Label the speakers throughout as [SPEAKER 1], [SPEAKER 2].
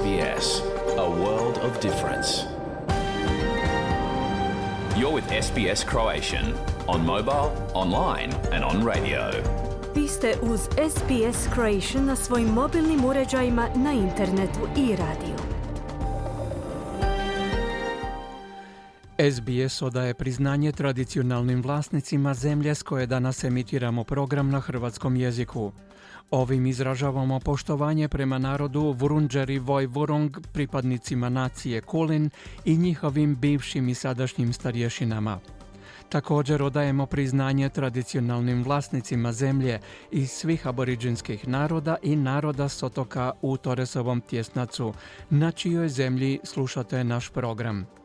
[SPEAKER 1] SBS, a world of difference. You're with SBS Croatian on mobile, online and on radio.
[SPEAKER 2] Vi ste uz SBS Croatian na svojim mobilnim uređajima na internetu i radio.
[SPEAKER 3] SBS odaje priznanje tradicionalnim vlasnicima zemlje s koje danas emitiramo program na hrvatskom jeziku. Ovim izražavamo poštovanje prema narodu Vurundjeri Vojvorong, pripadnicima nacije Kulin i njihovim bivšim i sadašnjim starješinama. Također odajemo priznanje tradicionalnim vlasnicima zemlje i svih aboriđinskih naroda i naroda s otoka u Toresovom tjesnacu, na čijoj zemlji slušate naš program.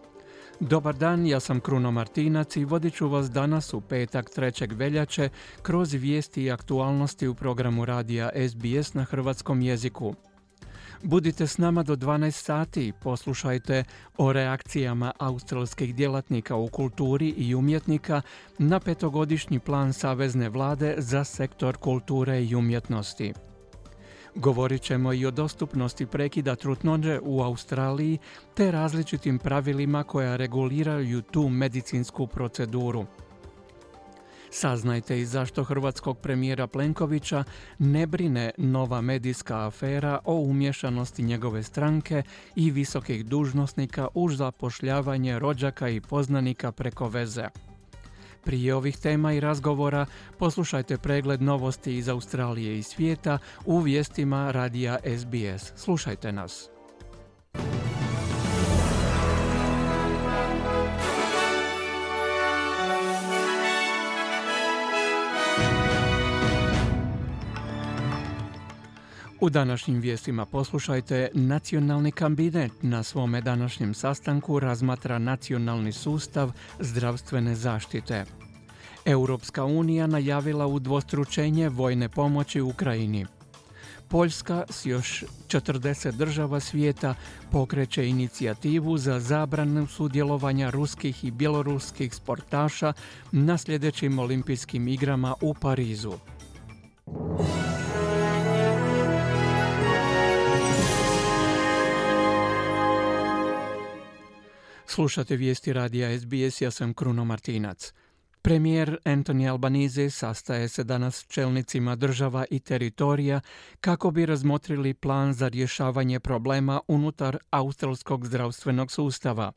[SPEAKER 3] Dobar dan, ja sam Kruno Martinac i vodit ću vas danas u petak 3. veljače kroz vijesti i aktualnosti u programu radija SBS na hrvatskom jeziku. Budite s nama do 12 sati i poslušajte o reakcijama australskih djelatnika u kulturi i umjetnika na petogodišnji plan Savezne vlade za sektor kulture i umjetnosti. Govorit ćemo i o dostupnosti prekida trutnoće u Australiji te različitim pravilima koja reguliraju tu medicinsku proceduru. Saznajte i zašto hrvatskog premijera Plenkovića ne brine nova medijska afera o umješanosti njegove stranke i visokih dužnosnika u zapošljavanje rođaka i poznanika preko veze. Prije ovih tema i razgovora poslušajte pregled novosti iz Australije i svijeta u vijestima radija SBS. Slušajte nas. U današnjim vijestima poslušajte Nacionalni kabinet na svome današnjem sastanku razmatra nacionalni sustav zdravstvene zaštite. Europska unija najavila udvostručenje vojne pomoći Ukrajini. Poljska s još 40 država svijeta pokreće inicijativu za zabranu sudjelovanja ruskih i bjeloruskih sportaša na sljedećim olimpijskim igrama u Parizu. Slušate vijesti radija SBS, ja sam Kruno Martinac. Premijer Anthony Albanese sastaje se danas s čelnicima država i teritorija kako bi razmotrili plan za rješavanje problema unutar australskog zdravstvenog sustava.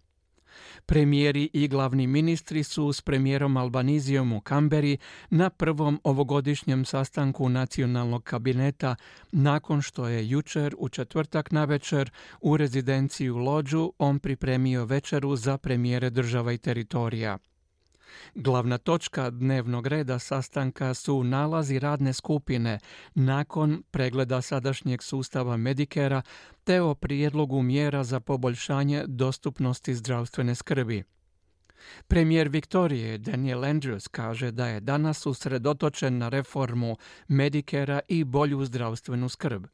[SPEAKER 3] Premijeri i glavni ministri su s premijerom Albanizijom u Kamberi na prvom ovogodišnjem sastanku nacionalnog kabineta nakon što je jučer u četvrtak navečer u rezidenciju Lođu on pripremio večeru za premijere država i teritorija. Glavna točka dnevnog reda sastanka su nalazi radne skupine nakon pregleda sadašnjeg sustava Medikera te o prijedlogu mjera za poboljšanje dostupnosti zdravstvene skrbi. Premijer Viktorije Daniel Andrews kaže da je danas usredotočen na reformu Medikera i bolju zdravstvenu skrb.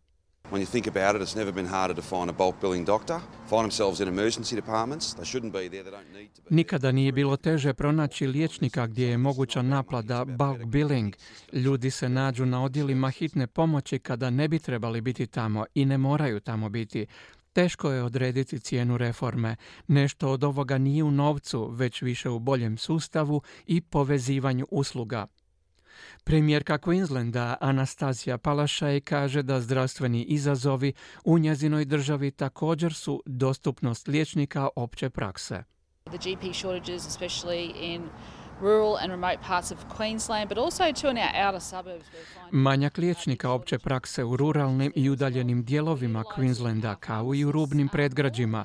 [SPEAKER 4] When you think about it, it's never been harder to find a bulk billing doctor. Find themselves in emergency departments. They shouldn't be there. They don't need to be.
[SPEAKER 3] Nikada nije bilo teže pronaći liječnika gdje je moguća naplata bulk billing. Ljudi se nađu na odjelima hitne pomoći kada ne bi trebali biti tamo i ne moraju tamo biti. Teško je odrediti cijenu reforme. Nešto od ovoga nije u novcu, već više u boljem sustavu i povezivanju usluga. Premijerka Queenslanda Anastazija Palašaj kaže da zdravstveni izazovi u njezinoj državi također su dostupnost liječnika opće prakse.
[SPEAKER 5] The GP shortages, especially in
[SPEAKER 3] Manjak liječnika opće prakse u ruralnim i udaljenim dijelovima Queenslanda kao i u rubnim predgrađima.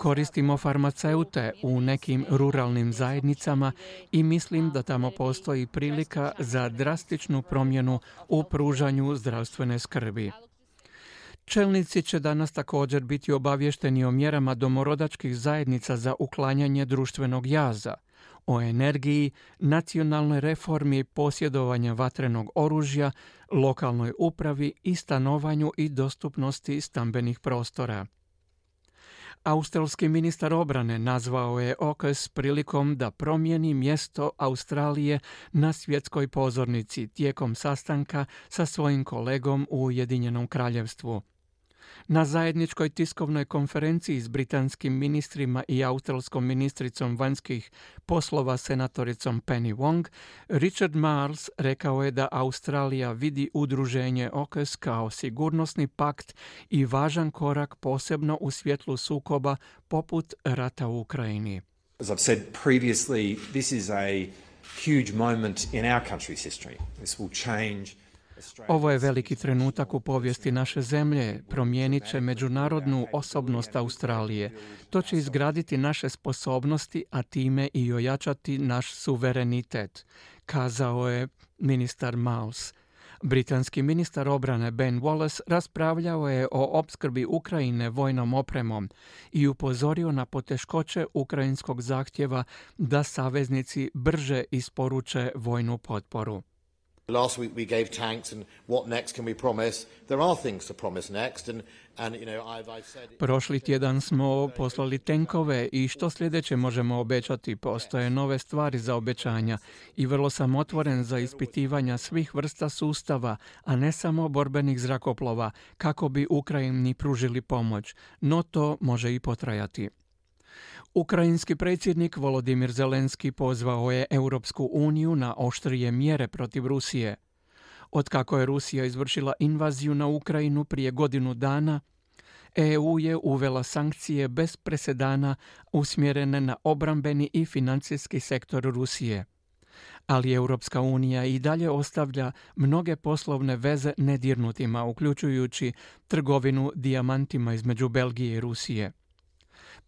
[SPEAKER 3] Koristimo farmaceute u nekim ruralnim zajednicama i mislim da tamo postoji prilika za drastičnu promjenu u pružanju zdravstvene skrbi. Čelnici će danas također biti obavješteni o mjerama domorodačkih zajednica za uklanjanje društvenog jaza, o energiji, nacionalnoj reformi posjedovanja vatrenog oružja, lokalnoj upravi i stanovanju i dostupnosti stambenih prostora. Australski ministar obrane nazvao je OKS prilikom da promijeni mjesto Australije na svjetskoj pozornici tijekom sastanka sa svojim kolegom u Ujedinjenom kraljevstvu. Na zajedničkoj tiskovnoj konferenciji s britanskim ministrima i australskom ministricom vanjskih poslova senatoricom Penny Wong, Richard Marles rekao je da Australija vidi udruženje OKES kao sigurnosni pakt i važan korak posebno u svjetlu sukoba poput rata u Ukrajini.
[SPEAKER 6] As I've said previously, this is a huge moment in our country's history. This will change
[SPEAKER 3] ovo je veliki trenutak u povijesti naše zemlje. Promijenit će međunarodnu osobnost Australije. To će izgraditi naše sposobnosti, a time i ojačati naš suverenitet, kazao je ministar Miles. Britanski ministar obrane Ben Wallace raspravljao je o opskrbi Ukrajine vojnom opremom i upozorio na poteškoće ukrajinskog zahtjeva da saveznici brže isporuče vojnu potporu. Last week we gave tanks and what next can we promise? There are things to promise next and, you know, I've, I've said... Prošli tjedan smo poslali tenkove i što sljedeće možemo obećati? Postoje nove stvari za obećanja i vrlo sam otvoren za ispitivanja svih vrsta sustava, a ne samo borbenih zrakoplova, kako bi Ukrajini pružili pomoć. No to može i potrajati. Ukrajinski predsjednik Volodimir Zelenski pozvao je Europsku uniju na oštrije mjere protiv Rusije. Otkako je Rusija izvršila invaziju na Ukrajinu prije godinu dana, EU je uvela sankcije bez presedana usmjerene na obrambeni i financijski sektor Rusije. Ali Europska unija i dalje ostavlja mnoge poslovne veze nedirnutima, uključujući trgovinu dijamantima između Belgije i Rusije.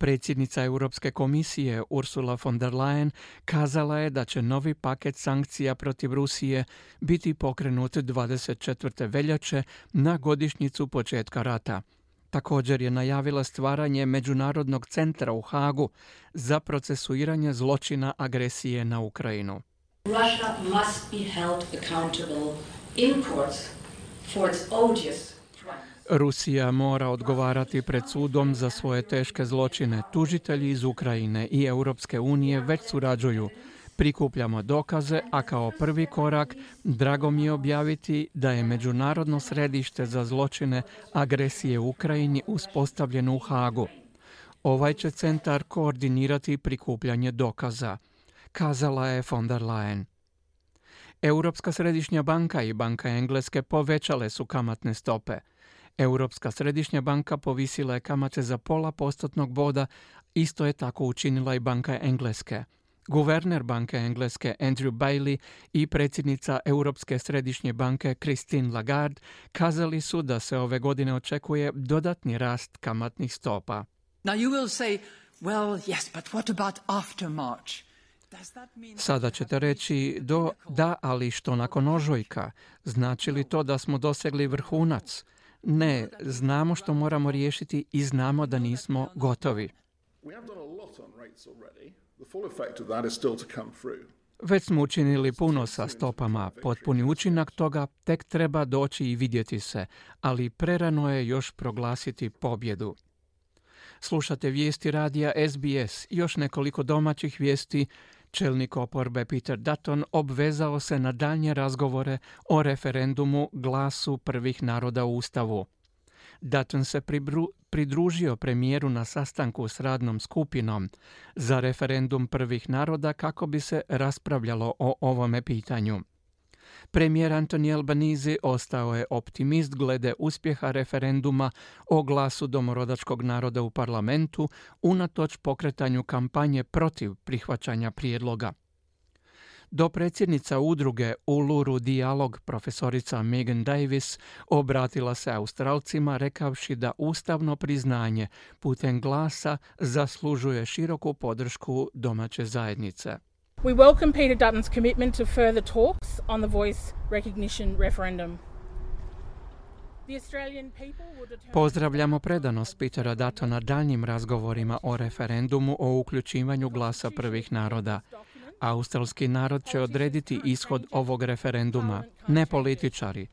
[SPEAKER 3] Predsjednica Europske komisije Ursula von der Leyen kazala je da će novi paket sankcija protiv Rusije biti pokrenut 24. veljače na godišnjicu početka rata. Također je najavila stvaranje Međunarodnog centra u Hagu za procesuiranje zločina agresije na Ukrajinu. Russia must be held accountable in courts for its odious Rusija mora odgovarati pred sudom za svoje teške zločine. Tužitelji iz Ukrajine i Europske unije već surađuju. Prikupljamo dokaze, a kao prvi korak drago mi je objaviti da je Međunarodno središte za zločine agresije u Ukrajini uspostavljeno u Hagu. Ovaj će centar koordinirati prikupljanje dokaza, kazala je von der Leyen. Europska središnja banka i Banka Engleske povećale su kamatne stope – Europska središnja banka povisila je kamate za pola postotnog boda, isto je tako učinila i Banka Engleske. Guverner Banke Engleske Andrew Bailey i predsjednica Europske središnje banke Christine Lagarde kazali su da se ove godine očekuje dodatni rast kamatnih stopa. Now you will say, well, yes, but what about after March? Sada ćete reći do da, ali što nakon ožujka? Znači li to da smo dosegli vrhunac? Ne, znamo što moramo riješiti i znamo da nismo gotovi. Već smo učinili puno sa stopama. Potpuni učinak toga tek treba doći i vidjeti se, ali prerano je još proglasiti pobjedu. Slušate vijesti radija SBS, još nekoliko domaćih vijesti Čelnik oporbe Peter Dutton obvezao se na daljnje razgovore o referendumu glasu prvih naroda u Ustavu. Dutton se pridružio premijeru na sastanku s radnom skupinom za referendum prvih naroda kako bi se raspravljalo o ovome pitanju. Premijer Antoni Albanizi ostao je optimist glede uspjeha referenduma o glasu domorodačkog naroda u parlamentu unatoč pokretanju kampanje protiv prihvaćanja prijedloga. Do predsjednica udruge Uluru Dialog profesorica Megan Davis obratila se Australcima rekavši da ustavno priznanje putem glasa zaslužuje široku podršku domaće zajednice. We welcome Peter Dutton's commitment to further talks on the voice recognition referendum. Pozdravljamo predanost Petera Duttona daljnjim razgovorima o referendumu o uključivanju glasa prvih naroda. Australski narod će odrediti ishod ovog referenduma, ne političari.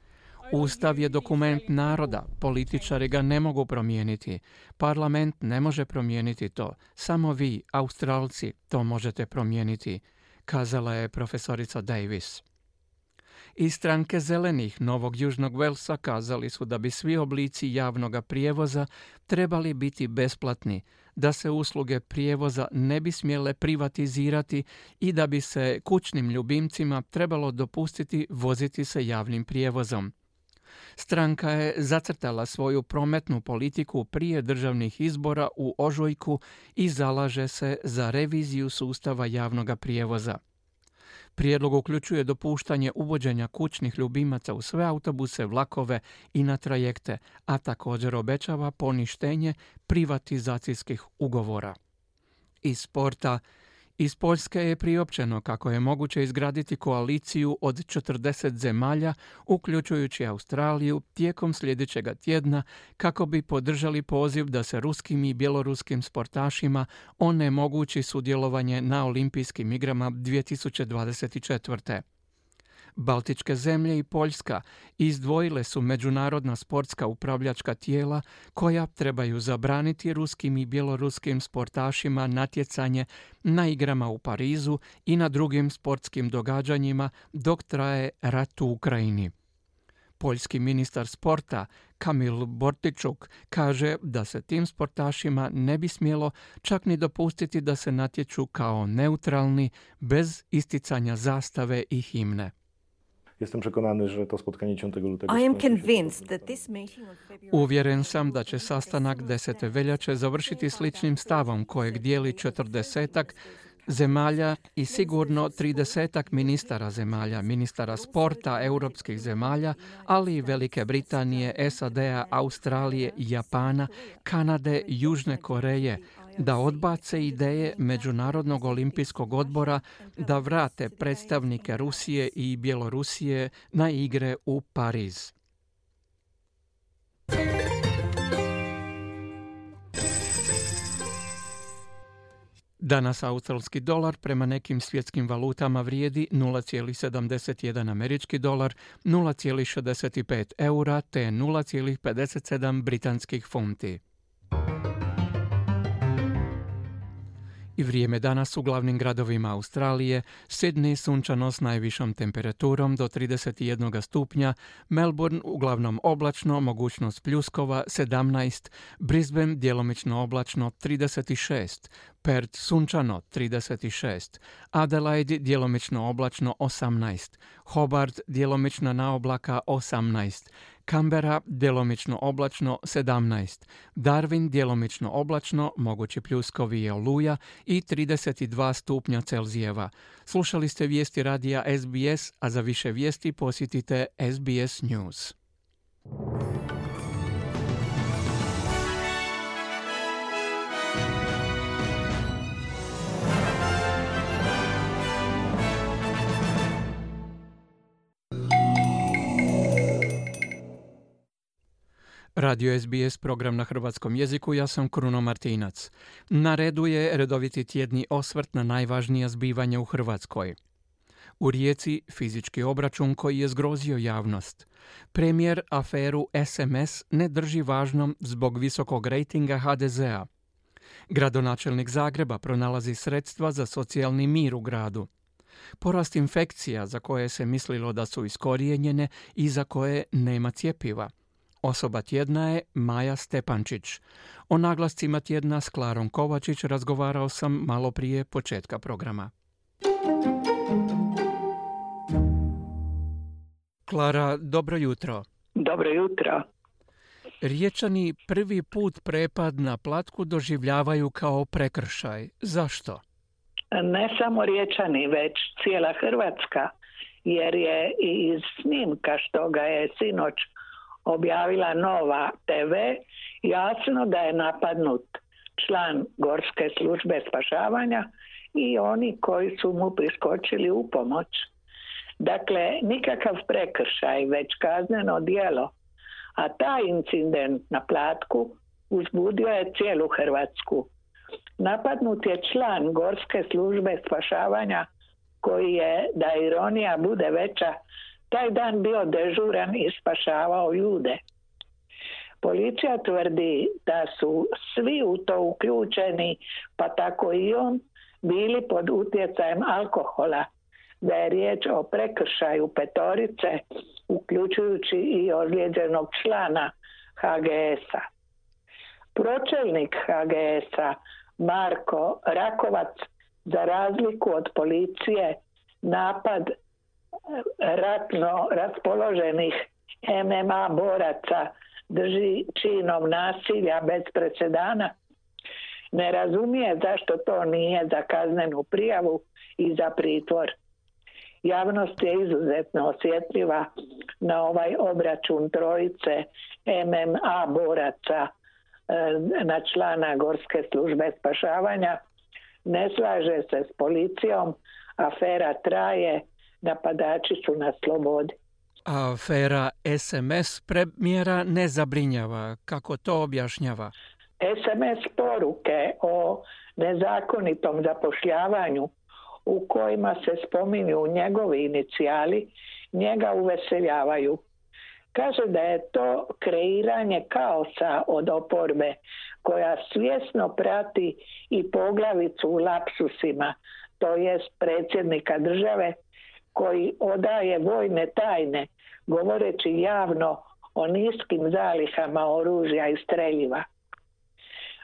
[SPEAKER 3] Ustav je dokument naroda, političari ga ne mogu promijeniti. Parlament ne može promijeniti to. Samo vi, Australci, to možete promijeniti kazala je profesorica Davis. Iz stranke zelenih Novog Južnog Velsa kazali su da bi svi oblici javnog prijevoza trebali biti besplatni, da se usluge prijevoza ne bi smjele privatizirati i da bi se kućnim ljubimcima trebalo dopustiti voziti se javnim prijevozom. Stranka je zacrtala svoju prometnu politiku prije državnih izbora u ožujku i zalaže se za reviziju sustava javnog prijevoza. Prijedlog uključuje dopuštanje uvođenja kućnih ljubimaca u sve autobuse, vlakove i na trajekte, a također obećava poništenje privatizacijskih ugovora. Iz sporta iz Poljske je priopćeno kako je moguće izgraditi koaliciju od 40 zemalja, uključujući Australiju, tijekom sljedećega tjedna kako bi podržali poziv da se ruskim i bjeloruskim sportašima onemogući sudjelovanje na olimpijskim igrama 2024. Baltičke zemlje i Poljska izdvojile su međunarodna sportska upravljačka tijela koja trebaju zabraniti ruskim i bjeloruskim sportašima natjecanje na igrama u Parizu i na drugim sportskim događanjima dok traje rat u Ukrajini. Poljski ministar sporta Kamil Bortičuk kaže da se tim sportašima ne bi smjelo čak ni dopustiti da se natječu kao neutralni bez isticanja zastave i himne.
[SPEAKER 7] Jestem przekonany, że to spotkanie 10 lutego...
[SPEAKER 8] I am convinced that this
[SPEAKER 3] Uvjeren sam da će sastanak 10. veljače završiti sličnim stavom kojeg dijeli četrdesetak zemalja i sigurno tridesetak ministara zemalja, ministara sporta europskih zemalja, ali i Velike Britanije, SAD-a, Australije, Japana, Kanade, Južne Koreje, da odbace ideje Međunarodnog olimpijskog odbora da vrate predstavnike Rusije i Bjelorusije na igre u Pariz. Danas australski dolar prema nekim svjetskim valutama vrijedi 0,71 američki dolar, 0,65 eura te 0,57 britanskih funti. I vrijeme danas u glavnim gradovima Australije, Sydney sunčano s najvišom temperaturom do 31 stupnja, Melbourne uglavnom oblačno, mogućnost pljuskova 17, Brisbane djelomično oblačno 36, Perth sunčano 36, Adelaide djelomično oblačno 18, Hobart djelomično na oblaka 18, Kambera djelomično oblačno 17, Darwin djelomično oblačno, mogući pljuskovi i oluja i 32 stupnja Celzijeva. Slušali ste vijesti radija SBS, a za više vijesti posjetite SBS News. Radio SBS program na hrvatskom jeziku, ja sam Kruno Martinac. Na redu je redoviti tjedni osvrt na najvažnija zbivanja u Hrvatskoj. U Rijeci fizički obračun koji je zgrozio javnost. Premijer aferu SMS ne drži važnom zbog visokog rejtinga HDZ-a. Gradonačelnik Zagreba pronalazi sredstva za socijalni mir u gradu. Porast infekcija za koje se mislilo da su iskorijenjene i za koje nema cjepiva. Osoba tjedna je Maja Stepančić. O naglascima tjedna s Klarom Kovačić razgovarao sam malo prije početka programa. Klara, dobro jutro.
[SPEAKER 9] Dobro jutro.
[SPEAKER 3] Riječani prvi put prepad na platku doživljavaju kao prekršaj. Zašto?
[SPEAKER 9] Ne samo riječani, već cijela Hrvatska, jer je i iz snimka što ga je sinoć objavila Nova TV jasno da je napadnut član Gorske službe spašavanja i oni koji su mu priskočili u pomoć. Dakle, nikakav prekršaj, već kazneno djelo. A taj incident na platku uzbudio je cijelu Hrvatsku. Napadnut je član Gorske službe spašavanja koji je, da ironija bude veća, taj dan bio dežuran i spašavao ljude. Policija tvrdi da su svi u to uključeni, pa tako i on, bili pod utjecajem alkohola. da je riječ o prekršaju petorice, uključujući i ozlijeđenog člana HGS-a. Pročelnik HGS-a Marko Rakovac za razliku od policije napad ratno raspoloženih MMA boraca drži činom nasilja bez presedana. Ne razumije zašto to nije za kaznenu prijavu i za pritvor. Javnost je izuzetno osjetljiva na ovaj obračun trojice MMA boraca e, na člana Gorske službe spašavanja. Ne slaže se s policijom, afera traje, napadači su na slobodi.
[SPEAKER 3] Afera SMS premijera ne zabrinjava. Kako to objašnjava?
[SPEAKER 9] SMS poruke o nezakonitom zapošljavanju u kojima se spominju njegovi inicijali, njega uveseljavaju. Kaže da je to kreiranje kaosa od oporbe koja svjesno prati i poglavicu u lapsusima, to jest predsjednika države koji odaje vojne tajne govoreći javno o niskim zalihama oružja i streljiva.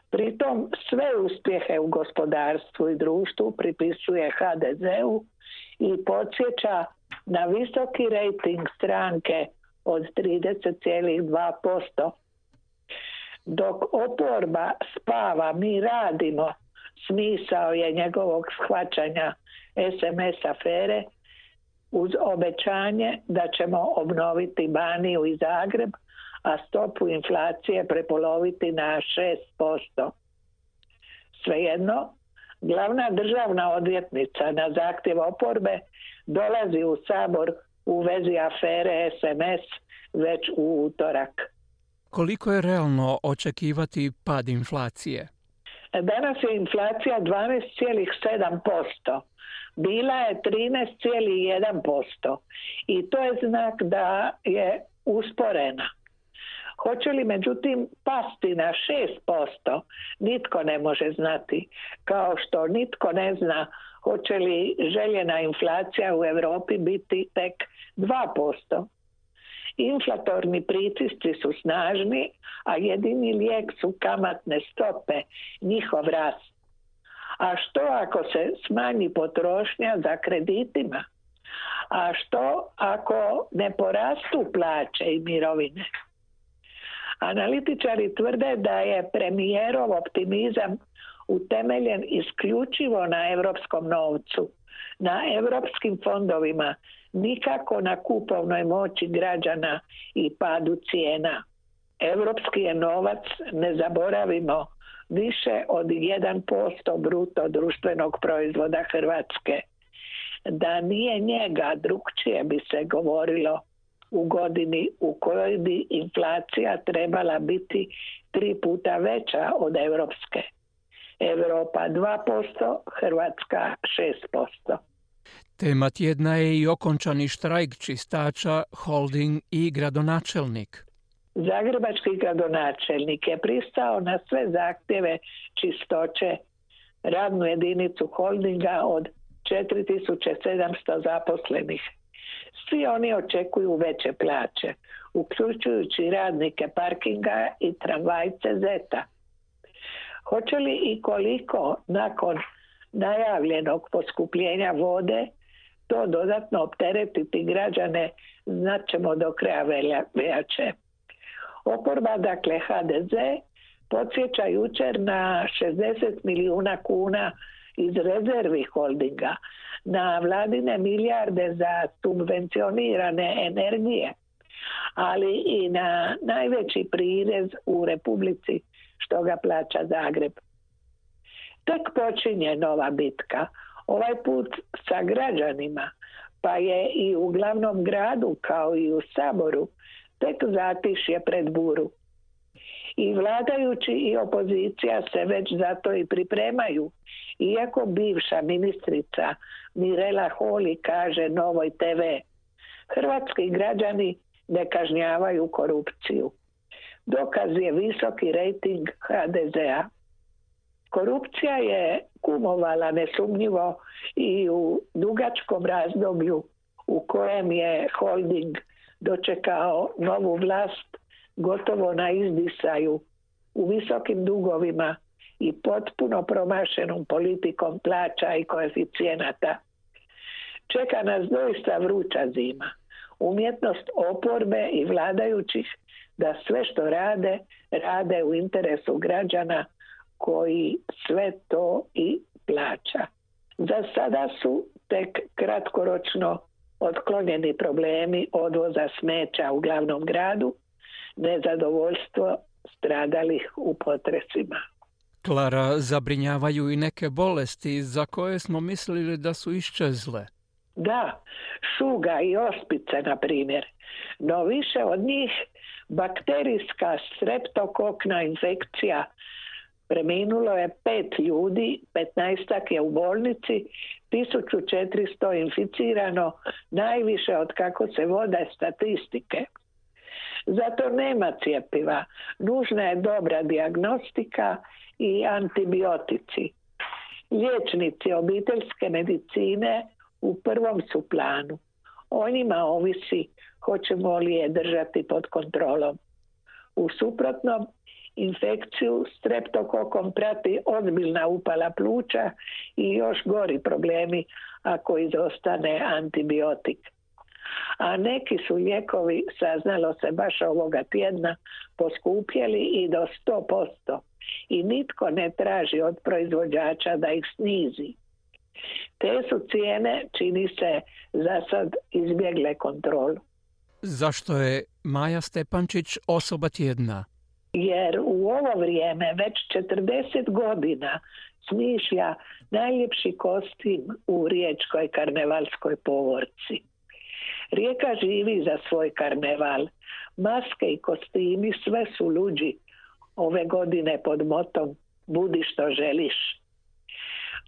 [SPEAKER 9] Pritom sve uspjehe u gospodarstvu i društvu pripisuje HDZ-u i podsjeća na visoki rejting stranke od 30,2%. Dok oporba spava, mi radimo, smisao je njegovog shvaćanja SMS afere uz obećanje da ćemo obnoviti Baniju i Zagreb, a stopu inflacije prepoloviti na 6%. Svejedno, glavna državna odvjetnica na zahtjev oporbe dolazi u sabor u vezi afere SMS već u utorak.
[SPEAKER 3] Koliko je realno očekivati pad inflacije?
[SPEAKER 9] Danas je inflacija 12,7%. Bila je 13,1% i to je znak da je usporena. Hoće li međutim pasti na 6%, nitko ne može znati, kao što nitko ne zna hoće li željena inflacija u Europi biti tek 2%. Inflatorni pritisci su snažni, a jedini lijek su kamatne stope, njihov rast. A što ako se smanji potrošnja za kreditima? A što ako ne porastu plaće i mirovine? Analitičari tvrde da je premijerov optimizam utemeljen isključivo na europskom novcu, na europskim fondovima, nikako na kupovnoj moći građana i padu cijena. Europski je novac, ne zaboravimo, više od 1% bruto društvenog proizvoda Hrvatske. Da nije njega, drugčije bi se govorilo u godini u kojoj bi inflacija trebala biti tri puta veća od europske. Europa 2%, Hrvatska 6%.
[SPEAKER 3] Tema tjedna je i okončani štrajk čistača, holding i gradonačelnik.
[SPEAKER 9] Zagrebački gradonačelnik je pristao na sve zahtjeve čistoće radnu jedinicu holdinga od 4700 zaposlenih. Svi oni očekuju veće plaće, uključujući radnike parkinga i tramvajce Zeta. Hoće li i koliko nakon najavljenog poskupljenja vode to dodatno opteretiti građane, znaćemo do kraja veljače. Oporba, dakle HDZ, podsjeća jučer na 60 milijuna kuna iz rezervi holdinga, na vladine milijarde za subvencionirane energije, ali i na najveći prirez u Republici što ga plaća Zagreb. Tek počinje nova bitka, ovaj put sa građanima, pa je i u glavnom gradu kao i u Saboru tek zatišje pred buru. I vladajući i opozicija se već zato i pripremaju. Iako bivša ministrica Mirela Holi kaže Novoj TV, hrvatski građani ne kažnjavaju korupciju. Dokaz je visoki rejting HDZ-a. Korupcija je kumovala nesumnjivo i u dugačkom razdoblju u kojem je holding dočekao novu vlast gotovo na izdisaju u visokim dugovima i potpuno promašenom politikom plaća i koeficijenata. Čeka nas doista vruća zima. Umjetnost oporbe i vladajućih da sve što rade, rade u interesu građana koji sve to i plaća. Za sada su tek kratkoročno otklonjeni problemi odvoza smeća u glavnom gradu, nezadovoljstvo stradalih u potresima.
[SPEAKER 3] Klara, zabrinjavaju i neke bolesti za koje smo mislili da su iščezle.
[SPEAKER 9] Da, šuga i ospice, na primjer. No više od njih bakterijska streptokokna infekcija Preminulo je pet ljudi, 15 je u bolnici, 1400 inficirano, najviše od kako se vode statistike. Zato nema cijepiva. Nužna je dobra dijagnostika i antibiotici. Liječnici obiteljske medicine u prvom su planu. O njima ovisi hoćemo li je držati pod kontrolom. U suprotnom, infekciju streptokokom prati ozbiljna upala pluća i još gori problemi ako izostane antibiotik. A neki su lijekovi, saznalo se baš ovoga tjedna, poskupjeli i do 100% i nitko ne traži od proizvođača da ih snizi. Te su cijene, čini se, za sad izbjegle kontrolu.
[SPEAKER 3] Zašto je Maja Stepančić osoba tjedna?
[SPEAKER 9] Jer u ovo vrijeme već 40 godina smišlja najljepši kostim u riječkoj karnevalskoj povorci. Rijeka živi za svoj karneval. Maske i kostimi sve su luđi ove godine pod motom Budi što želiš.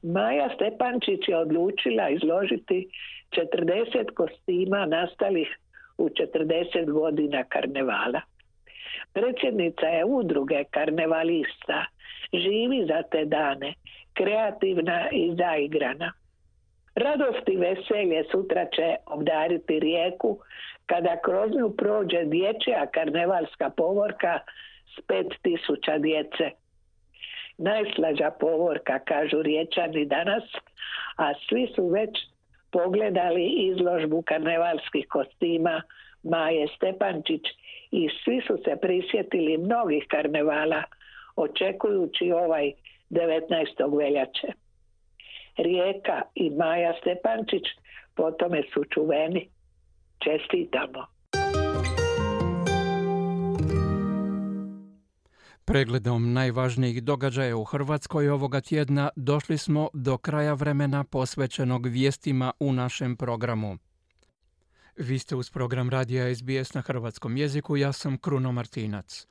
[SPEAKER 9] Maja Stepančić je odlučila izložiti 40 kostima nastalih u 40 godina karnevala. Predsjednica je udruge karnevalista, živi za te dane, kreativna i zaigrana. Radost i veselje sutra će obdariti rijeku kada kroz nju prođe dječja karnevalska povorka s pet tisuća djece. Najslađa povorka, kažu riječani danas, a svi su već pogledali izložbu karnevalskih kostima Maje Stepančić i svi su se prisjetili mnogih karnevala očekujući ovaj 19. veljače. Rijeka i Maja Stepančić po tome su čuveni. Čestitamo.
[SPEAKER 3] Pregledom najvažnijih događaja u Hrvatskoj ovoga tjedna došli smo do kraja vremena posvećenog vijestima u našem programu. Vi ste uz program Radija SBS na hrvatskom jeziku, ja sam Kruno Martinac.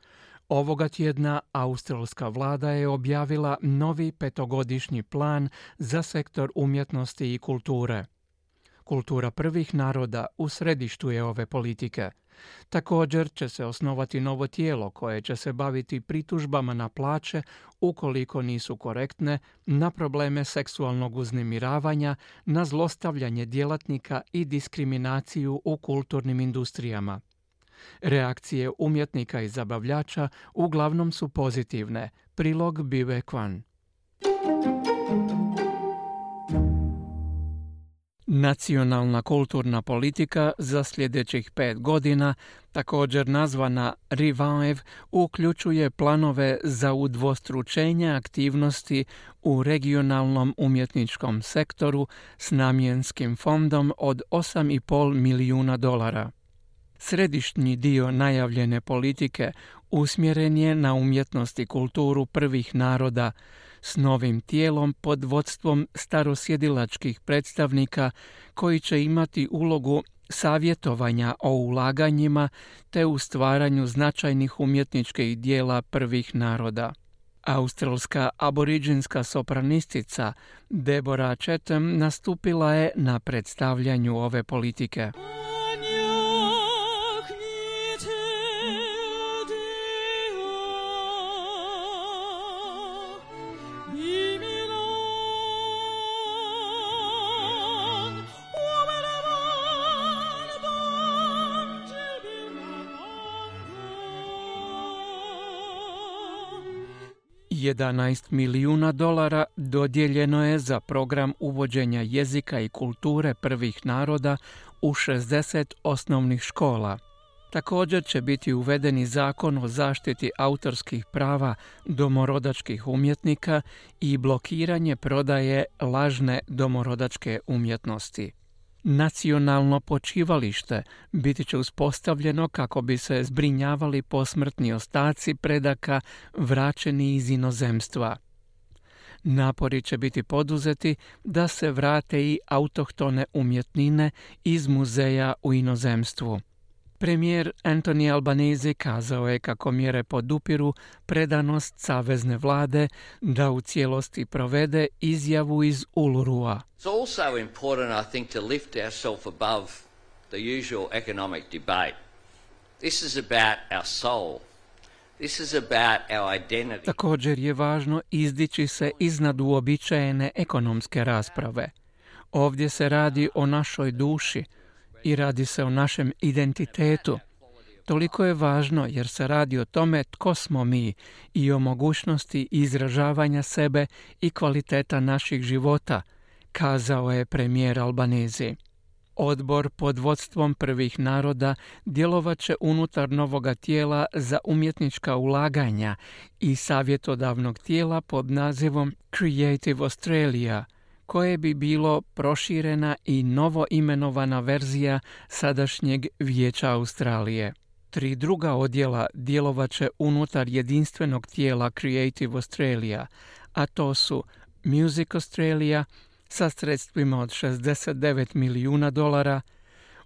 [SPEAKER 3] Ovoga tjedna australska vlada je objavila novi petogodišnji plan za sektor umjetnosti i kulture. Kultura prvih naroda u središtu je ove politike – Također će se osnovati novo tijelo koje će se baviti pritužbama na plaće ukoliko nisu korektne, na probleme seksualnog uznemiravanja, na zlostavljanje djelatnika i diskriminaciju u kulturnim industrijama. Reakcije umjetnika i zabavljača uglavnom su pozitivne. Prilog Bive Kwan. Nacionalna kulturna politika za sljedećih pet godina, također nazvana Revive, uključuje planove za udvostručenje aktivnosti u regionalnom umjetničkom sektoru s namjenskim fondom od 8,5 milijuna dolara. Središnji dio najavljene politike usmjeren je na umjetnost i kulturu prvih naroda, s novim tijelom pod vodstvom starosjedilačkih predstavnika koji će imati ulogu savjetovanja o ulaganjima te u stvaranju značajnih umjetničkih dijela prvih naroda. Australska aboriđinska sopranistica Deborah Chatham nastupila je na predstavljanju ove politike. 11 milijuna dolara dodijeljeno je za program uvođenja jezika i kulture prvih naroda u 60 osnovnih škola. Također će biti uvedeni zakon o zaštiti autorskih prava domorodačkih umjetnika i blokiranje prodaje lažne domorodačke umjetnosti. Nacionalno počivalište biti će uspostavljeno kako bi se zbrinjavali posmrtni ostaci predaka vraćeni iz inozemstva. Napori će biti poduzeti da se vrate i autohtone umjetnine iz muzeja u inozemstvu. Premijer Anthony Albanese kazao je kako mjere podupiru predanost savezne vlade da u cijelosti provede izjavu iz Ulurua.
[SPEAKER 8] It's also important, I think, to lift ourselves above the usual economic debate. This is about our soul. This is about our identity.
[SPEAKER 3] Također je važno izdići se iznad uobičajene ekonomske rasprave. Ovdje se radi o našoj duši, i radi se o našem identitetu. Toliko je važno jer se radi o tome tko smo mi i o mogućnosti izražavanja sebe i kvaliteta naših života, kazao je premijer Albanezi. Odbor pod vodstvom prvih naroda djelovat će unutar novoga tijela za umjetnička ulaganja i savjetodavnog tijela pod nazivom Creative Australia – koje bi bilo proširena i novo imenovana verzija sadašnjeg Vijeća Australije. Tri druga odjela djelovaće unutar jedinstvenog tijela Creative Australia, a to su Music Australia sa sredstvima od 69 milijuna dolara,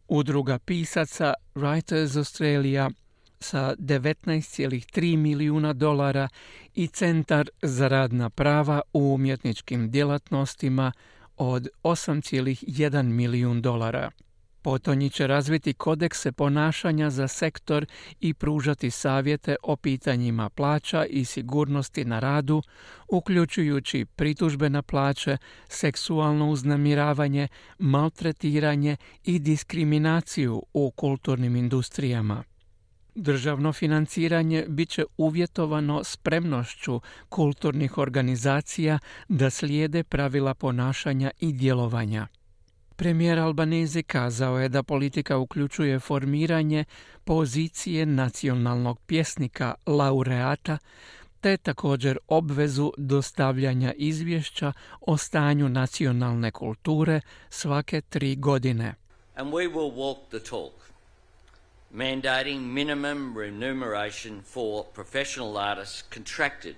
[SPEAKER 3] udruga pisaca Writers Australia sa 19,3 milijuna dolara i Centar za radna prava u umjetničkim djelatnostima od 8,1 milijun dolara. Potonji će razviti kodekse ponašanja za sektor i pružati savjete o pitanjima plaća i sigurnosti na radu, uključujući pritužbe na plaće, seksualno uznamiravanje, maltretiranje i diskriminaciju u kulturnim industrijama. Državno financiranje bit će uvjetovano spremnošću kulturnih organizacija da slijede pravila ponašanja i djelovanja. Premijer Albanezi kazao je da politika uključuje formiranje pozicije nacionalnog pjesnika laureata te također obvezu dostavljanja izvješća o stanju nacionalne kulture svake tri godine.
[SPEAKER 8] And we will walk the talk mandating minimum remuneration for professional artists contracted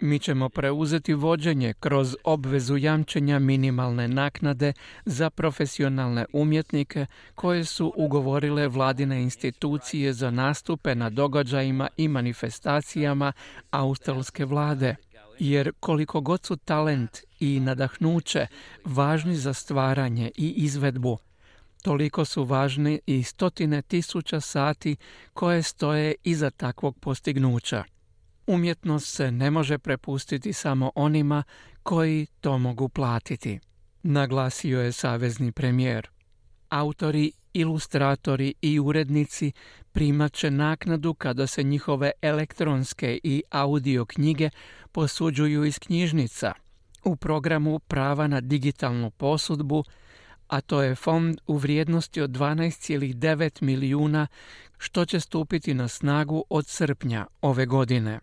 [SPEAKER 3] mi ćemo preuzeti vođenje kroz obvezu jamčenja minimalne naknade za profesionalne umjetnike koje su ugovorile vladine institucije za nastupe na događajima i manifestacijama australske vlade. Jer koliko god su talent i nadahnuće važni za stvaranje i izvedbu, Toliko su važni i stotine tisuća sati koje stoje iza takvog postignuća. Umjetnost se ne može prepustiti samo onima koji to mogu platiti, naglasio je savezni premijer. Autori, ilustratori i urednici primat će naknadu kada se njihove elektronske i audio knjige posuđuju iz knjižnica u programu prava na digitalnu posudbu a to je fond u vrijednosti od 12,9 milijuna što će stupiti na snagu od srpnja ove godine.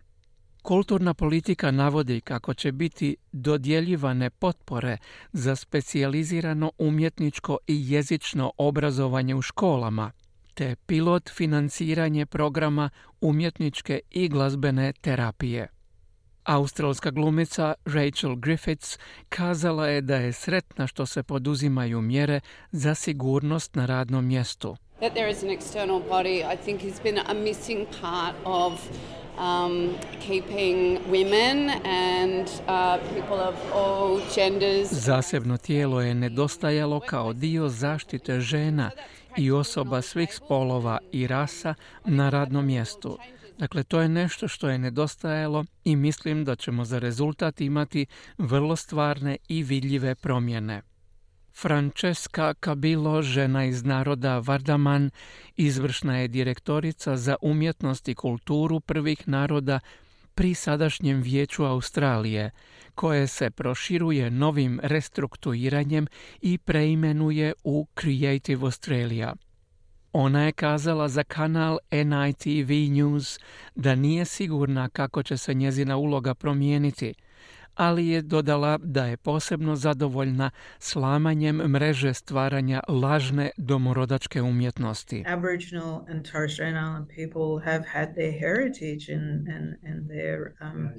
[SPEAKER 3] Kulturna politika navodi kako će biti dodjeljivane potpore za specijalizirano umjetničko i jezično obrazovanje u školama, te pilot financiranje programa umjetničke i glazbene terapije. Australska glumica Rachel Griffiths kazala je da je sretna što se poduzimaju mjere za sigurnost na radnom mjestu.
[SPEAKER 10] That there is an external body, I think has been a missing part of um, keeping women and uh, people of all genders.
[SPEAKER 3] Zasebno tijelo je nedostajalo kao dio zaštite žena i osoba svih spolova i rasa na radnom mjestu. Dakle, to je nešto što je nedostajalo i mislim da ćemo za rezultat imati vrlo stvarne i vidljive promjene. Francesca Cabilo, žena iz naroda Vardaman, izvršna je direktorica za umjetnost i kulturu prvih naroda, pri sadašnjem vijeću Australije, koje se proširuje novim restrukturiranjem i preimenuje u Creative Australia. Ona je kazala za kanal NITV News da nije sigurna kako će se njezina uloga promijeniti – ali je dodala da je posebno zadovoljna slamanjem mreže stvaranja lažne domorodačke umjetnosti.
[SPEAKER 11] Aboriginal and Torres Strait Island people have had their heritage and, and, and their um,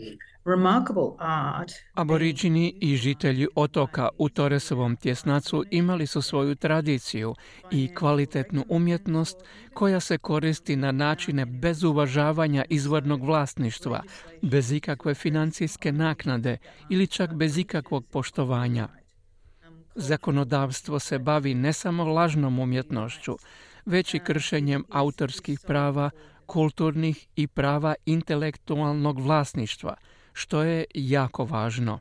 [SPEAKER 3] Aboriđini i žitelji otoka u Toresovom tjesnacu imali su svoju tradiciju i kvalitetnu umjetnost koja se koristi na načine bez uvažavanja izvornog vlasništva, bez ikakve financijske naknade ili čak bez ikakvog poštovanja. Zakonodavstvo se bavi ne samo lažnom umjetnošću, već i kršenjem autorskih prava, kulturnih i prava intelektualnog vlasništva – što je jako važno.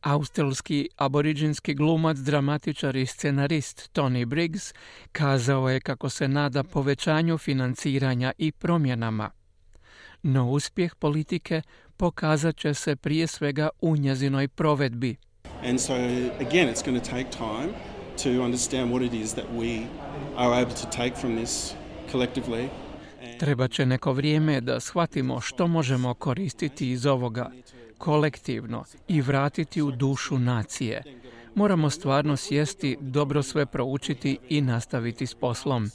[SPEAKER 3] Australski aboriđinski glumac, dramatičar i scenarist Tony Briggs kazao je kako se nada povećanju financiranja i promjenama. No uspjeh politike pokazat će se prije svega u njezinoj provedbi. And so again it's going to take time to understand what it is that we are able to take from this collectively Treba će neko vrijeme da shvatimo što možemo koristiti iz ovoga kolektivno i vratiti u dušu nacije. Moramo stvarno sjesti, dobro sve proučiti i nastaviti s poslom.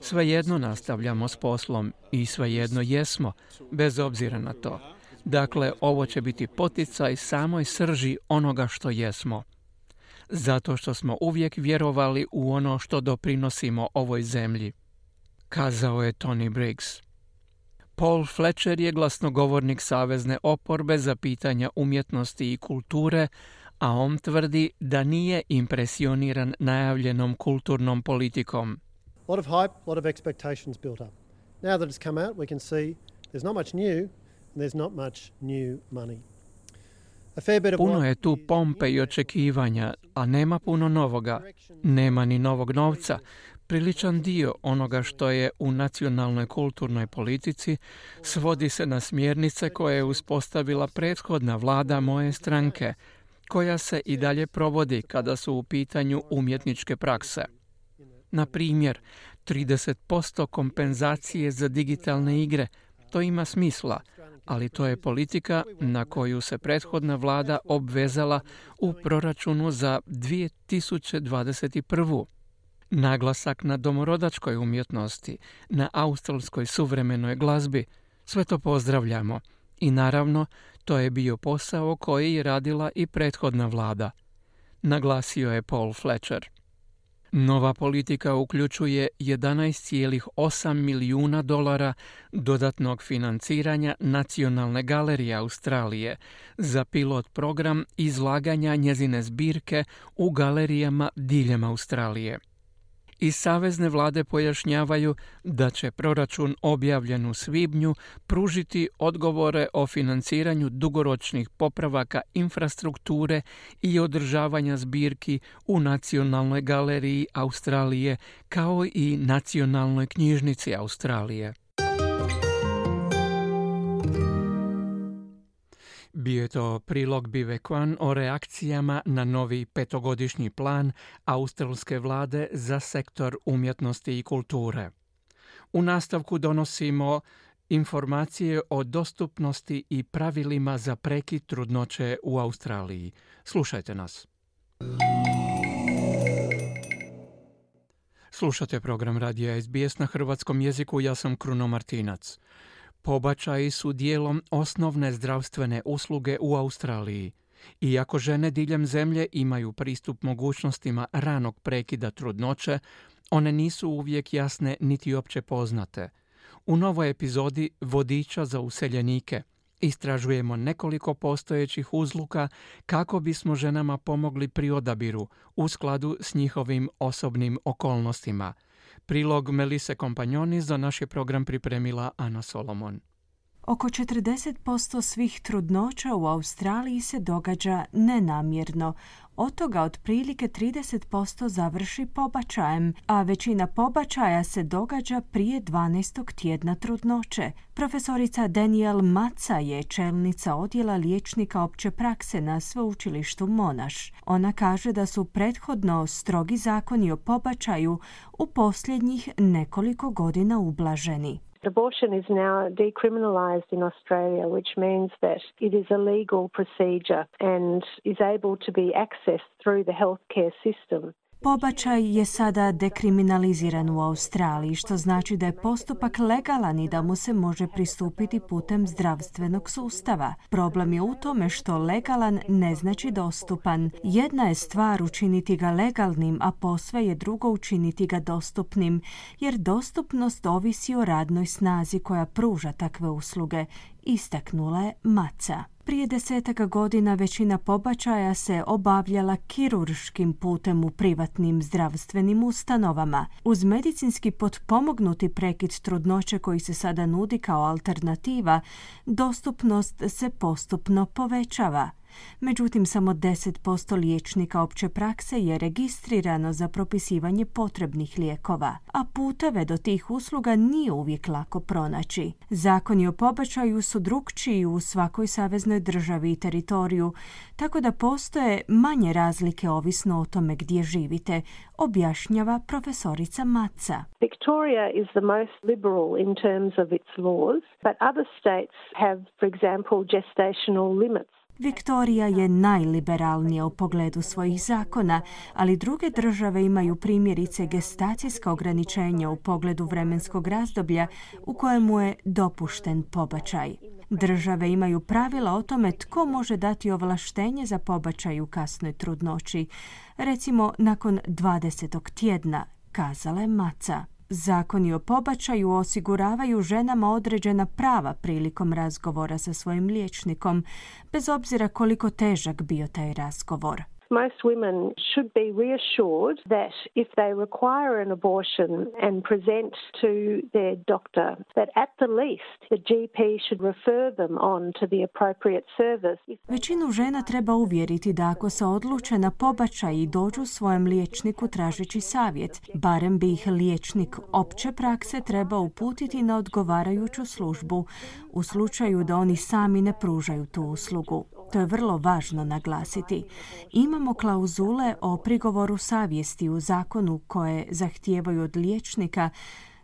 [SPEAKER 3] Svejedno nastavljamo s poslom i svejedno jesmo, bez obzira na to. Dakle, ovo će biti poticaj samoj srži onoga što jesmo. Zato što smo uvijek vjerovali u ono što doprinosimo ovoj zemlji kazao je Tony Briggs. Paul Fletcher je glasnogovornik Savezne oporbe za pitanja umjetnosti i kulture, a on tvrdi da nije impresioniran najavljenom kulturnom politikom. A lot of hype, a lot of expectations built up. Now that it's come out, we can see there's not much new and there's not much new money. Puno je tu pompe i očekivanja, a nema puno novoga. Nema ni novog novca, Priličan dio onoga što je u nacionalnoj kulturnoj politici svodi se na smjernice koje je uspostavila prethodna vlada moje stranke, koja se i dalje provodi kada su u pitanju umjetničke prakse. Na primjer, 30% kompenzacije za digitalne igre, to ima smisla, ali to je politika na koju se prethodna vlada obvezala u proračunu za 2021. Naglasak na domorodačkoj umjetnosti, na australskoj suvremenoj glazbi, sve to pozdravljamo. I naravno, to je bio posao koji je radila i prethodna vlada. Naglasio je Paul Fletcher. Nova politika uključuje 11,8 milijuna dolara dodatnog financiranja Nacionalne galerije Australije za pilot program izlaganja njezine zbirke u galerijama diljem Australije i savezne vlade pojašnjavaju da će proračun objavljen u svibnju pružiti odgovore o financiranju dugoročnih popravaka infrastrukture i održavanja zbirki u Nacionalnoj galeriji Australije kao i Nacionalnoj knjižnici Australije. Bio je to prilog Bivekwan o reakcijama na novi petogodišnji plan australske vlade za sektor umjetnosti i kulture. U nastavku donosimo informacije o dostupnosti i pravilima za prekid trudnoće u Australiji. Slušajte nas. Slušate program Radija SBS na hrvatskom jeziku, ja sam Kruno Martinac. Pobačaji su dijelom osnovne zdravstvene usluge u Australiji. Iako žene diljem zemlje imaju pristup mogućnostima ranog prekida trudnoće, one nisu uvijek jasne niti opće poznate. U novoj epizodi Vodiča za useljenike istražujemo nekoliko postojećih uzluka kako bismo ženama pomogli pri odabiru u skladu s njihovim osobnim okolnostima – Prilog Melise Kompanjoni za naš program pripremila Ana Solomon.
[SPEAKER 12] Oko 40% svih trudnoća u Australiji se događa nenamjerno, od toga otprilike 30% završi pobačajem, a većina pobačaja se događa prije 12. tjedna trudnoće. Profesorica Daniel Maca je čelnica odjela liječnika opće prakse na sveučilištu Monaš. Ona kaže da su prethodno strogi zakoni o pobačaju u posljednjih nekoliko godina ublaženi.
[SPEAKER 13] Abortion is now decriminalised in Australia, which means that it is a legal procedure and is able to be accessed through the healthcare system.
[SPEAKER 12] Pobačaj je sada dekriminaliziran u Australiji, što znači da je postupak legalan i da mu se može pristupiti putem zdravstvenog sustava. Problem je u tome što legalan ne znači dostupan. Jedna je stvar učiniti ga legalnim, a posve je drugo učiniti ga dostupnim, jer dostupnost ovisi o radnoj snazi koja pruža takve usluge, istaknula je Maca. Prije desetaka godina većina pobačaja se obavljala kirurškim putem u privatnim zdravstvenim ustanovama. Uz medicinski potpomognuti prekid trudnoće koji se sada nudi kao alternativa, dostupnost se postupno povećava. Međutim, samo 10% liječnika opće prakse je registrirano za propisivanje potrebnih lijekova, a puteve do tih usluga nije uvijek lako pronaći. Zakoni o pobačaju su drukčiji u svakoj saveznoj državi i teritoriju, tako da postoje manje razlike ovisno o tome gdje živite, objašnjava profesorica Maca.
[SPEAKER 13] Victoria is the most liberal in terms of its laws, but other states have, for example, gestational limits.
[SPEAKER 12] Viktorija je najliberalnija u pogledu svojih zakona, ali druge države imaju primjerice gestacijska ograničenja u pogledu vremenskog razdoblja u kojemu je dopušten pobačaj. Države imaju pravila o tome tko može dati ovlaštenje za pobačaj u kasnoj trudnoći, recimo nakon 20. tjedna, kazala je Maca. Zakoni o pobačaju osiguravaju ženama određena prava prilikom razgovora sa svojim liječnikom, bez obzira koliko težak bio taj razgovor.
[SPEAKER 13] Most women should be reassured that if they require an abortion and present to their doctor, that at the least the GP should refer them on to the appropriate service.
[SPEAKER 12] Većinu žena treba uvjeriti da ako se odluče na pobačaj i dođu svojem liječniku tražeći savjet, barem bi ih liječnik opće prakse treba uputiti na odgovarajuću službu u slučaju da oni sami ne pružaju tu uslugu. To je vrlo važno naglasiti. Imamo klauzule o prigovoru savjesti u zakonu koje zahtijevaju od liječnika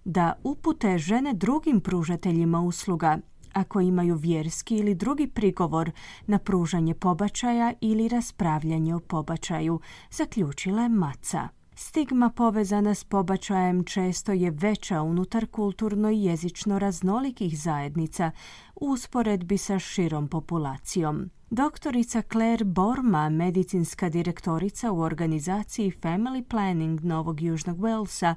[SPEAKER 12] da upute žene drugim pružateljima usluga ako imaju vjerski ili drugi prigovor na pružanje pobačaja ili raspravljanje o pobačaju, zaključila je Maca. Stigma povezana s pobačajem često je veća unutar kulturno i jezično raznolikih zajednica u usporedbi sa širom populacijom. Doktorica Claire Borma, medicinska direktorica u organizaciji Family Planning Novog Južnog Walesa,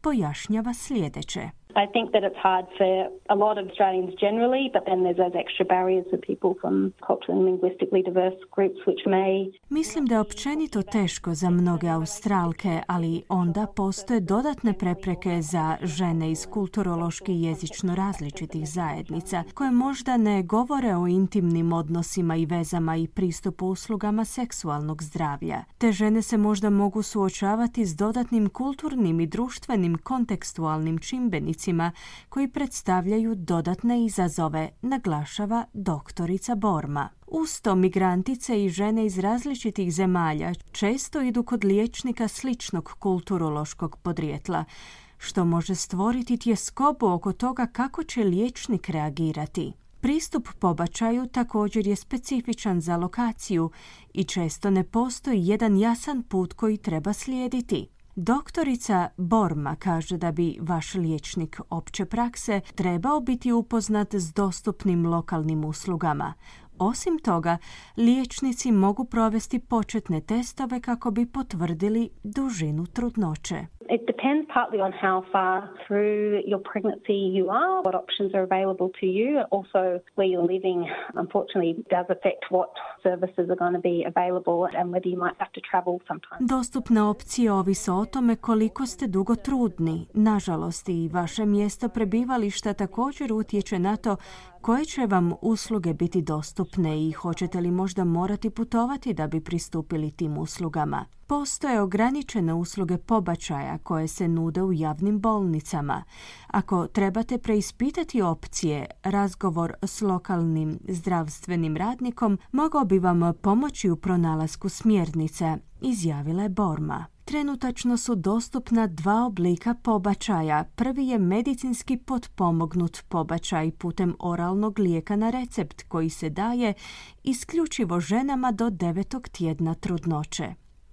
[SPEAKER 12] pojašnjava sljedeće.
[SPEAKER 14] I think that it's hard for a lot of Australians generally, but then there's those extra barriers for people from culturally and linguistically diverse groups which may...
[SPEAKER 12] Mislim da je općenito teško za mnoge Australke, ali onda postoje dodatne prepreke za žene iz kulturološki i jezično različitih zajednica, koje možda ne govore o intimnim odnosima i vezama i pristupu uslugama seksualnog zdravlja. Te žene se možda mogu suočavati s dodatnim kulturnim i društvenim kontekstualnim čimbenicima koji predstavljaju dodatne izazove, naglašava doktorica Borma. Usto migrantice i žene iz različitih zemalja često idu kod liječnika sličnog kulturološkog podrijetla, što može stvoriti tjeskobu oko toga kako će liječnik reagirati. Pristup pobačaju također je specifičan za lokaciju i često ne postoji jedan jasan put koji treba slijediti. Doktorica Borma kaže da bi vaš liječnik opće prakse trebao biti upoznat s dostupnim lokalnim uslugama. Osim toga, liječnici mogu provesti početne testove kako bi potvrdili dužinu trudnoće.
[SPEAKER 14] It depends partly on how far through your pregnancy you are, what options are available to you. Also, where you're living, unfortunately, does affect what services are going to be available and whether you might have to travel sometimes.
[SPEAKER 12] Dostupne opcije ovise o tome koliko ste dugo trudni. Nažalost, i vaše mjesto prebivališta također utječe na to Koje će vam usluge biti dostupne i hoćete li možda morati putovati da bi pristupili tim uslugama? Postoje ograničene usluge pobačaja koje se nude u javnim bolnicama. Ako trebate preispitati opcije, razgovor s lokalnim zdravstvenim radnikom mogao bi vam pomoći u pronalasku smjernice, izjavila je Borma. Trenutačno su dostupna dva oblika pobačaja. Prvi je medicinski potpomognut pobačaj putem oralnog lijeka na recept koji se daje isključivo ženama do devetog tjedna trudnoće.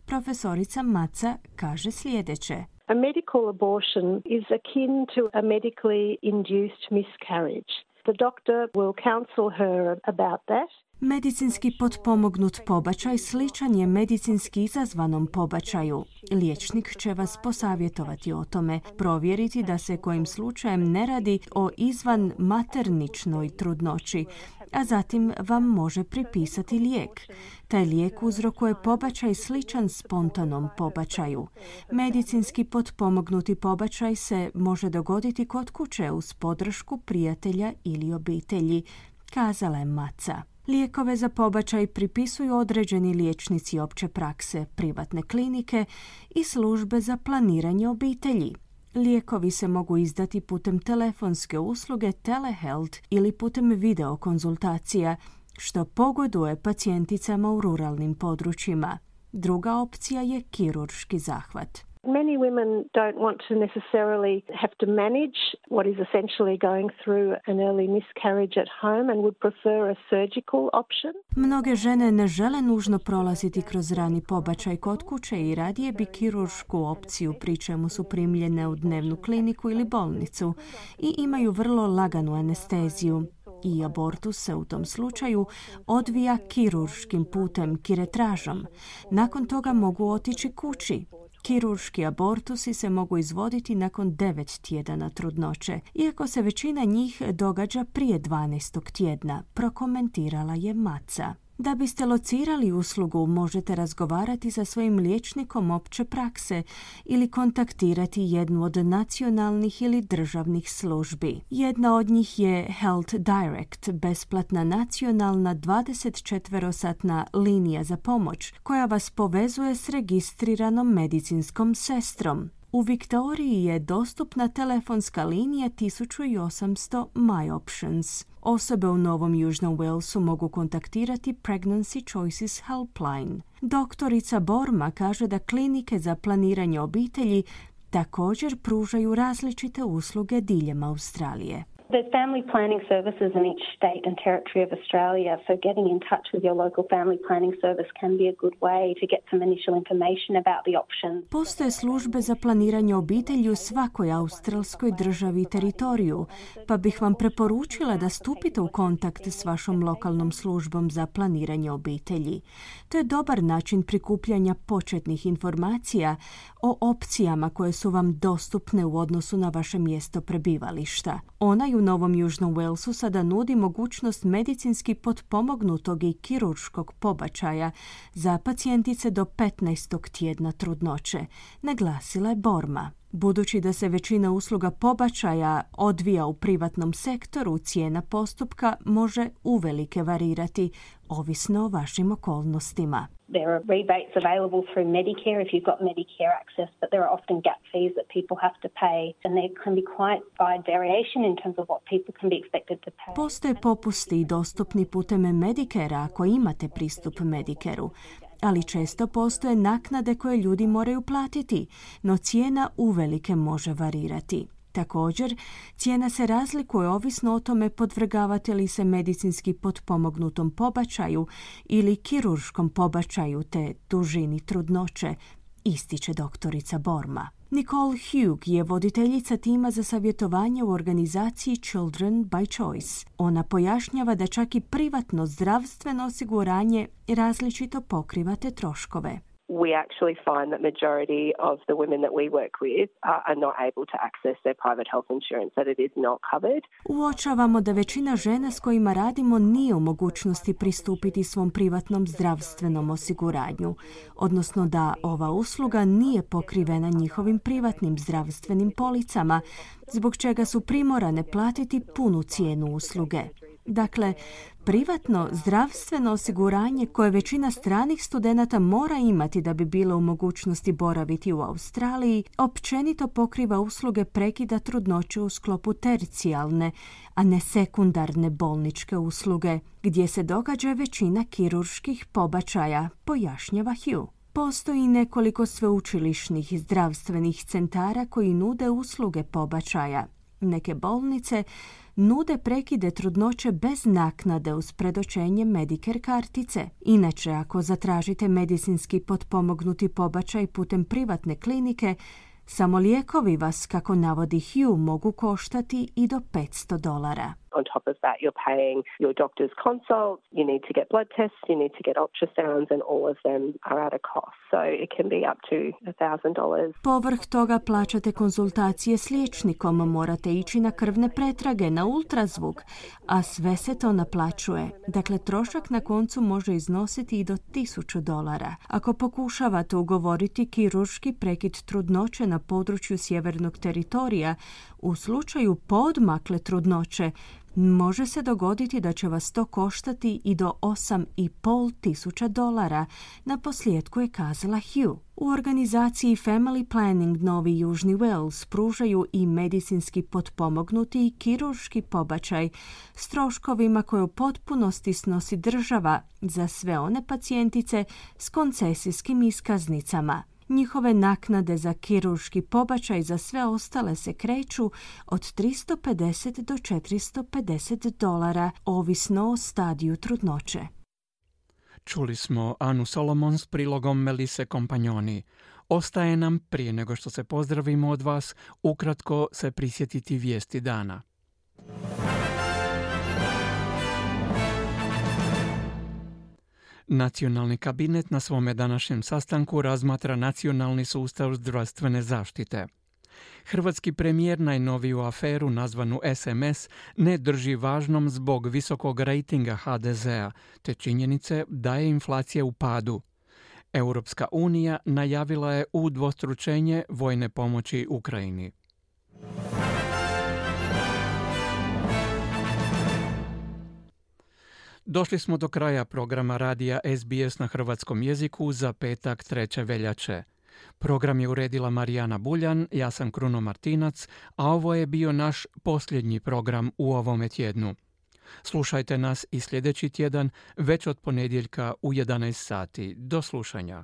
[SPEAKER 12] Profesorica Maca kaže sljedeće.
[SPEAKER 13] A medical abortion is akin to a medically induced miscarriage. The doctor will counsel her about that.
[SPEAKER 12] Medicinski potpomognut pobačaj sličan je medicinski izazvanom pobačaju. Liječnik će vas posavjetovati o tome, provjeriti da se kojim slučajem ne radi o izvan materničnoj trudnoći, a zatim vam može pripisati lijek. Taj lijek uzrokuje pobačaj sličan spontanom pobačaju. Medicinski potpomognuti pobačaj se može dogoditi kod kuće uz podršku prijatelja ili obitelji, kazala je Maca. Lijekove za pobačaj pripisuju određeni liječnici opće prakse, privatne klinike i službe za planiranje obitelji. Lijekovi se mogu izdati putem telefonske usluge telehealth ili putem videokonzultacija, što pogoduje pacijenticama u ruralnim područjima. Druga opcija je kirurški zahvat.
[SPEAKER 13] Many women don't want to necessarily have to manage what is essentially going through an early miscarriage at home and would prefer a surgical option.
[SPEAKER 12] Mnoge žene ne žele nužno prolaziti kroz rani pobačaj kod kuće i radije bi kiruršku opciju pri čemu su primljene u dnevnu kliniku ili bolnicu i imaju vrlo laganu anesteziju. I abortus se u tom slučaju odvija kirurškim putem, kiretražom. Nakon toga mogu otići kući, Kirurški abortusi se mogu izvoditi nakon 9 tjedana trudnoće, iako se većina njih događa prije 12. tjedna, prokomentirala je Maca. Da biste locirali uslugu, možete razgovarati sa svojim liječnikom opće prakse ili kontaktirati jednu od nacionalnih ili državnih službi. Jedna od njih je Health Direct, besplatna nacionalna 24-satna linija za pomoć koja vas povezuje s registriranom medicinskom sestrom. U Viktoriji je dostupna telefonska linija 1800 My Options. Osobe u Novom Južnom Walesu mogu kontaktirati Pregnancy Choices Helpline. Doktorica Borma kaže da klinike za planiranje obitelji također pružaju različite usluge diljem Australije.
[SPEAKER 14] There's family planning services in each state and territory of Australia, so getting in touch with your local family planning service can be a good way to get some initial information about the options.
[SPEAKER 12] Postoje službe za planiranje obitelji u svakoj australskoj državi i teritoriju, pa bih vam preporučila da stupite u kontakt s vašom lokalnom službom za planiranje obitelji. To je dobar način prikupljanja početnih informacija o opcijama koje su vam dostupne u odnosu na vaše mjesto prebivališta. Ona u Novom Južnom Walesu sada nudi mogućnost medicinski potpomognutog i kirurškog pobačaja za pacijentice do 15. tjedna trudnoće, naglasila je Borma. Budući da se većina usluga pobačaja odvija u privatnom sektoru, cijena postupka može uvelike varirati, ovisno o vašim okolnostima.
[SPEAKER 14] There are rebates available through Medicare if you've got Medicare access, but there are often gap fees that people have to pay, and there can be quite wide variation in terms of what people can be expected to pay.
[SPEAKER 12] Postoje popusti dostupni putem Medicare ako imate pristup Medicareu, ali često postoje naknade koje ljudi moraju platiti, no cijena uvelike može varirati. Također, cijena se razlikuje ovisno o tome podvrgavate li se medicinski potpomognutom pobačaju ili kirurškom pobačaju te dužini trudnoće, ističe doktorica Borma. Nicole Hugh je voditeljica tima za savjetovanje u organizaciji Children by Choice. Ona pojašnjava da čak i privatno zdravstveno osiguranje različito pokrivate troškove.
[SPEAKER 15] We actually find that majority of the women that we work with are, are not able to access their private health insurance, that it is not covered.
[SPEAKER 12] Uočavamo da većina žena s kojima radimo nije u mogućnosti pristupiti svom privatnom zdravstvenom osiguranju, odnosno da ova usluga nije pokrivena njihovim privatnim zdravstvenim policama, zbog čega su primorane platiti punu cijenu usluge. Dakle, privatno zdravstveno osiguranje koje većina stranih studenata mora imati da bi bilo u mogućnosti boraviti u Australiji, općenito pokriva usluge prekida trudnoće u sklopu tercijalne, a ne sekundarne bolničke usluge, gdje se događa većina kirurških pobačaja, pojašnjava Hugh. Postoji nekoliko sveučilišnih zdravstvenih centara koji nude usluge pobačaja. Neke bolnice nude prekide trudnoće bez naknade uz predočenje Medicare kartice. Inače, ako zatražite medicinski potpomognuti pobačaj putem privatne klinike, samo lijekovi vas, kako navodi Hugh, mogu koštati i do 500 dolara.
[SPEAKER 15] On top of that, you're paying your doctor's consults, you need to get blood tests, you need to get ultrasounds, and all of them are at a cost. So it can be up to $1,000.
[SPEAKER 12] Povrh toga plaćate konzultacije s liječnikom, morate ići na krvne pretrage, na ultrazvuk, a sve se to naplaćuje. Dakle, trošak na koncu može iznositi i do 1000 dolara. Ako pokušavate ugovoriti kirurški prekid trudnoće na području sjevernog teritorija, u slučaju podmakle trudnoće, Može se dogoditi da će vas to koštati i do 8,5 tisuća dolara, na posljedku je kazala Hugh. U organizaciji Family Planning Novi Južni Wales pružaju i medicinski potpomognuti i kirurški pobačaj s troškovima koje u potpunosti snosi država za sve one pacijentice s koncesijskim iskaznicama. Njihove naknade za kirurški pobačaj za sve ostale se kreću od 350 do 450 dolara, ovisno o stadiju trudnoće.
[SPEAKER 3] Čuli smo Anu Solomon s prilogom Melise Kompanjoni. Ostaje nam, prije nego što se pozdravimo od vas, ukratko se prisjetiti vijesti dana. Nacionalni kabinet na svome današnjem sastanku razmatra nacionalni sustav zdravstvene zaštite. Hrvatski premijer najnoviju aferu nazvanu SMS ne drži važnom zbog visokog rejtinga HDZ-a te činjenice da je inflacija u padu. Europska unija najavila je udvostručenje vojne pomoći Ukrajini. Došli smo do kraja programa radija SBS na hrvatskom jeziku za petak 3. veljače. Program je uredila Marijana Buljan, ja sam Kruno Martinac, a ovo je bio naš posljednji program u ovome tjednu. Slušajte nas i sljedeći tjedan, već od ponedjeljka u 11 sati. Do slušanja.